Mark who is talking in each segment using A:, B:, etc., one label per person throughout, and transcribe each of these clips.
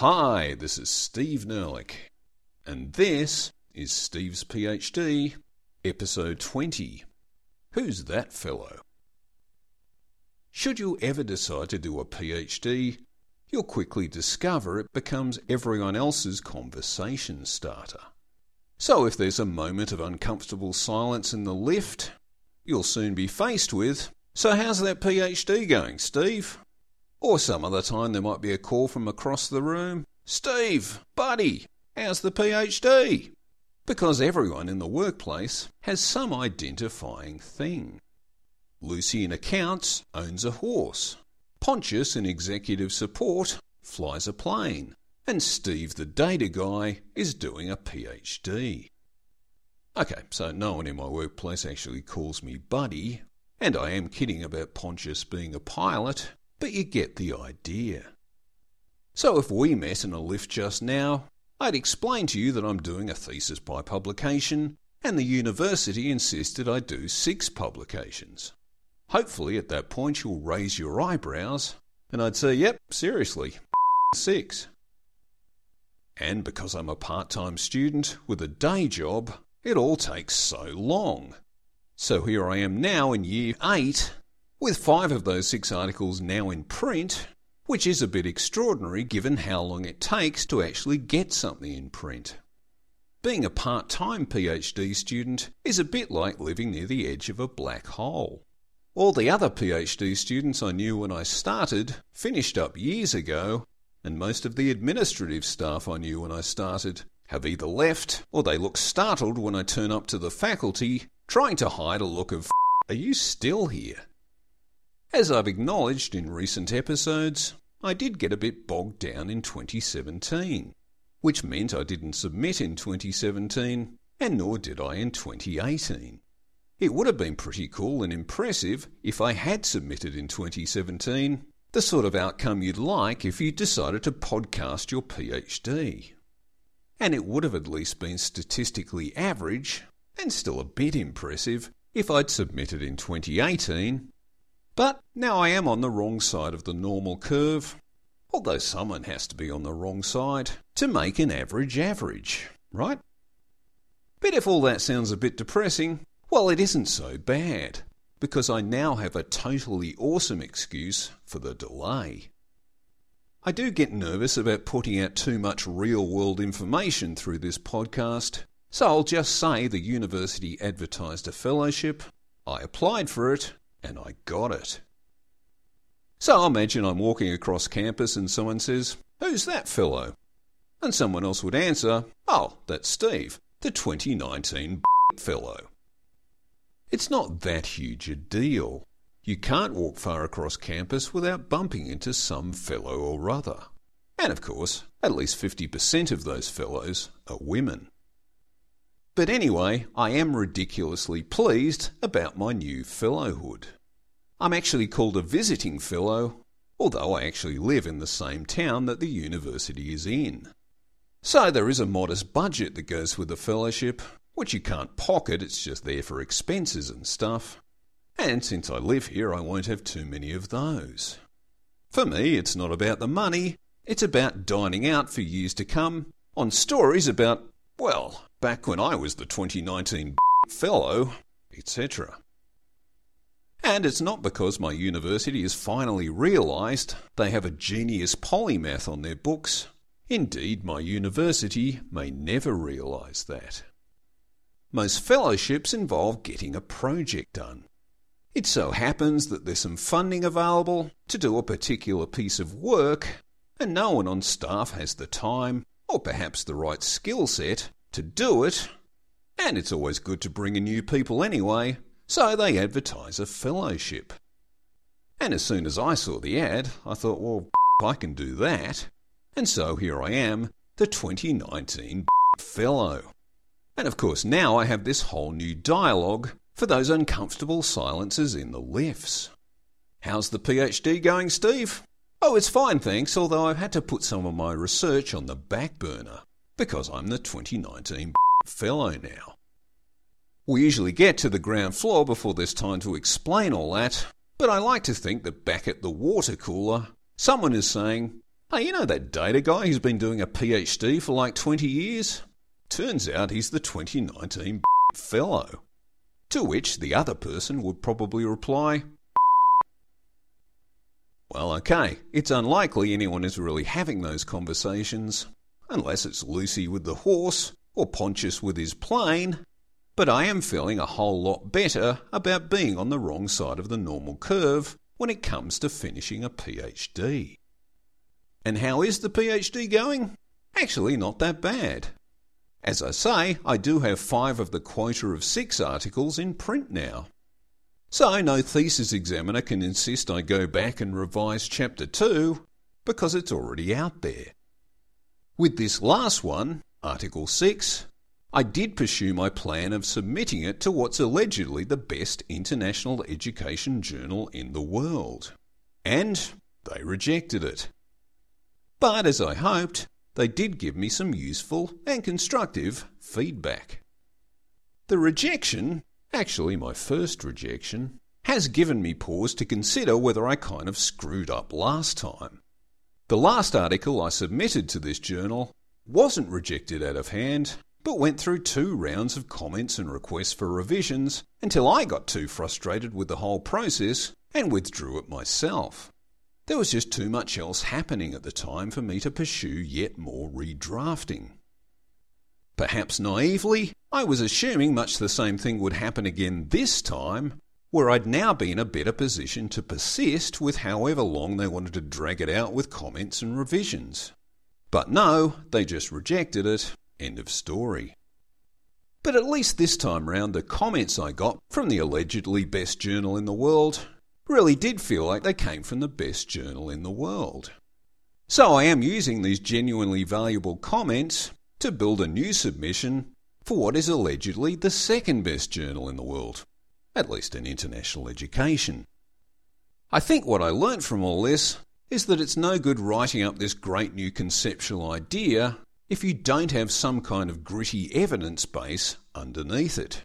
A: Hi, this is Steve Nerlich, and this is Steve's PhD, episode 20. Who's that fellow? Should you ever decide to do a PhD, you'll quickly discover it becomes everyone else's conversation starter. So if there's a moment of uncomfortable silence in the lift, you'll soon be faced with, So how's that PhD going, Steve? Or some other time there might be a call from across the room. Steve, buddy, how's the PhD? Because everyone in the workplace has some identifying thing. Lucy in accounts owns a horse. Pontius in executive support flies a plane. And Steve the data guy is doing a PhD. Okay, so no one in my workplace actually calls me buddy, and I am kidding about Pontius being a pilot, but you get the idea. So if we met in a lift just now, I'd explain to you that I'm doing a thesis by publication, and the university insisted I do six publications. Hopefully at that point you'll raise your eyebrows, and I'd say, yep, seriously, six. And because I'm a part time student with a day job, it all takes so long. So here I am now in year eight, with five of those six articles now in print, which is a bit extraordinary given how long it takes to actually get something in print. Being a part time PhD student is a bit like living near the edge of a black hole. All the other PhD students I knew when I started finished up years ago, and most of the administrative staff I knew when I started have either left or they look startled when I turn up to the faculty, trying to hide a look of, Are you still here? As I've acknowledged in recent episodes, I did get a bit bogged down in 2017, which meant I didn't submit in 2017, and nor did I in 2018. It would have been pretty cool and impressive if I had submitted in 2017, the sort of outcome you'd like if you decided to podcast your PhD. And it would have at least been statistically average, and still a bit impressive, if I'd submitted in 2018 but now I am on the wrong side of the normal curve, although someone has to be on the wrong side to make an average average, right? But if all that sounds a bit depressing, well, it isn't so bad, because I now have a totally awesome excuse for the delay. I do get nervous about putting out too much real world information through this podcast, so I'll just say the university advertised a fellowship, I applied for it, and I got it. So imagine I'm walking across campus and someone says, Who's that fellow? And someone else would answer, Oh, that's Steve, the 2019 fellow. It's not that huge a deal. You can't walk far across campus without bumping into some fellow or other. And of course, at least 50% of those fellows are women. But anyway, I am ridiculously pleased about my new fellowhood. I'm actually called a visiting fellow, although I actually live in the same town that the university is in. So there is a modest budget that goes with the fellowship, which you can't pocket, it's just there for expenses and stuff. And since I live here, I won't have too many of those. For me, it's not about the money, it's about dining out for years to come on stories about, well, back when I was the 2019 fellow, etc. And it's not because my university has finally realised they have a genius polymath on their books. Indeed, my university may never realise that. Most fellowships involve getting a project done. It so happens that there's some funding available to do a particular piece of work, and no one on staff has the time, or perhaps the right skill set, to do it, and it's always good to bring in new people anyway, so they advertise a fellowship. And as soon as I saw the ad, I thought, well, I can do that. And so here I am, the 2019 fellow. And of course, now I have this whole new dialogue for those uncomfortable silences in the lifts. How's the PhD going, Steve? Oh, it's fine, thanks, although I've had to put some of my research on the back burner because I'm the 2019 fellow now. We usually get to the ground floor before there's time to explain all that, but I like to think that back at the water cooler, someone is saying, Hey, you know that data guy who's been doing a PhD for like 20 years? Turns out he's the 2019 fellow. To which the other person would probably reply, Well, okay, it's unlikely anyone is really having those conversations, unless it's Lucy with the horse or Pontius with his plane, but I am feeling a whole lot better about being on the wrong side of the normal curve when it comes to finishing a PhD. And how is the PhD going? Actually, not that bad. As I say, I do have five of the quota of six articles in print now. So no thesis examiner can insist I go back and revise chapter 2 because it's already out there. With this last one, Article 6, I did pursue my plan of submitting it to what's allegedly the best international education journal in the world. And they rejected it. But as I hoped, they did give me some useful and constructive feedback. The rejection, actually my first rejection, has given me pause to consider whether I kind of screwed up last time. The last article I submitted to this journal wasn't rejected out of hand, but went through two rounds of comments and requests for revisions until I got too frustrated with the whole process and withdrew it myself. There was just too much else happening at the time for me to pursue yet more redrafting. Perhaps naively, I was assuming much the same thing would happen again this time, where I'd now be in a better position to persist with however long they wanted to drag it out with comments and revisions. But no, they just rejected it, End of story. But at least this time round, the comments I got from the allegedly best journal in the world really did feel like they came from the best journal in the world. So I am using these genuinely valuable comments to build a new submission for what is allegedly the second best journal in the world, at least in international education. I think what I learnt from all this is that it's no good writing up this great new conceptual idea if you don't have some kind of gritty evidence base underneath it.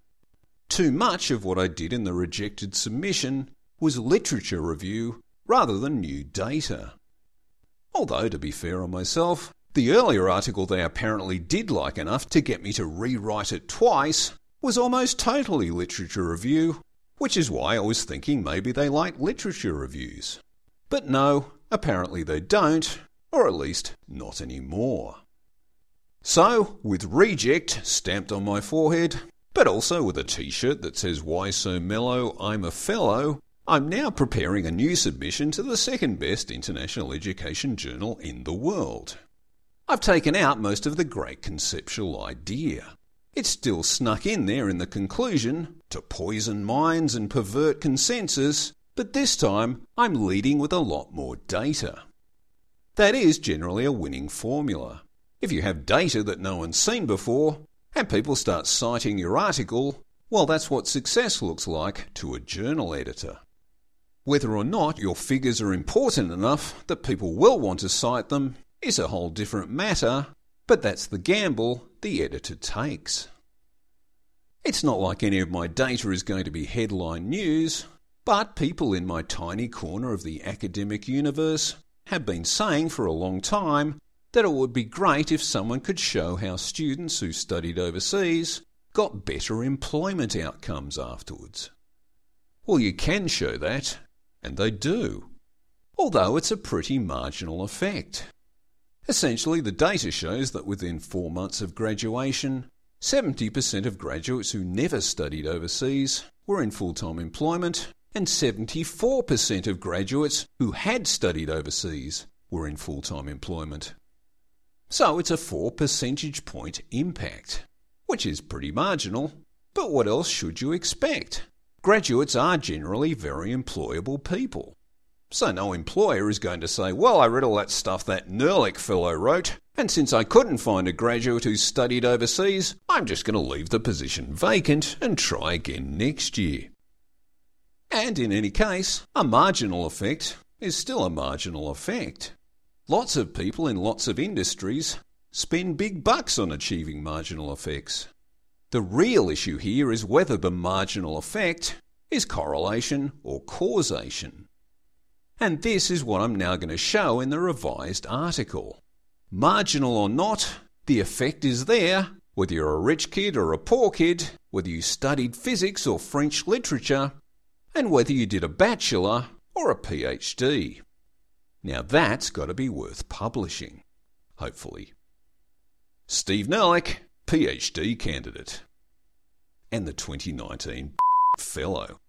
A: Too much of what I did in the rejected submission was literature review rather than new data. Although, to be fair on myself, the earlier article they apparently did like enough to get me to rewrite it twice was almost totally literature review, which is why I was thinking maybe they like literature reviews. But no, apparently they don't, or at least not anymore. So, with reject stamped on my forehead, but also with a t shirt that says Why So Mellow, I'm a Fellow, I'm now preparing a new submission to the second best international education journal in the world. I've taken out most of the great conceptual idea. It's still snuck in there in the conclusion to poison minds and pervert consensus, but this time I'm leading with a lot more data. That is generally a winning formula. If you have data that no one's seen before, and people start citing your article, well, that's what success looks like to a journal editor. Whether or not your figures are important enough that people will want to cite them is a whole different matter, but that's the gamble the editor takes. It's not like any of my data is going to be headline news, but people in my tiny corner of the academic universe have been saying for a long time that it would be great if someone could show how students who studied overseas got better employment outcomes afterwards. Well, you can show that, and they do, although it's a pretty marginal effect. Essentially, the data shows that within four months of graduation, 70% of graduates who never studied overseas were in full time employment, and 74% of graduates who had studied overseas were in full time employment. So it's a 4 percentage point impact, which is pretty marginal. But what else should you expect? Graduates are generally very employable people. So no employer is going to say, well, I read all that stuff that Nerlich fellow wrote, and since I couldn't find a graduate who studied overseas, I'm just going to leave the position vacant and try again next year. And in any case, a marginal effect is still a marginal effect. Lots of people in lots of industries spend big bucks on achieving marginal effects. The real issue here is whether the marginal effect is correlation or causation. And this is what I'm now going to show in the revised article. Marginal or not, the effect is there, whether you're a rich kid or a poor kid, whether you studied physics or French literature, and whether you did a bachelor or a PhD. Now that's got to be worth publishing, hopefully. Steve Nerlich, PhD candidate, and the 2019 Fellow.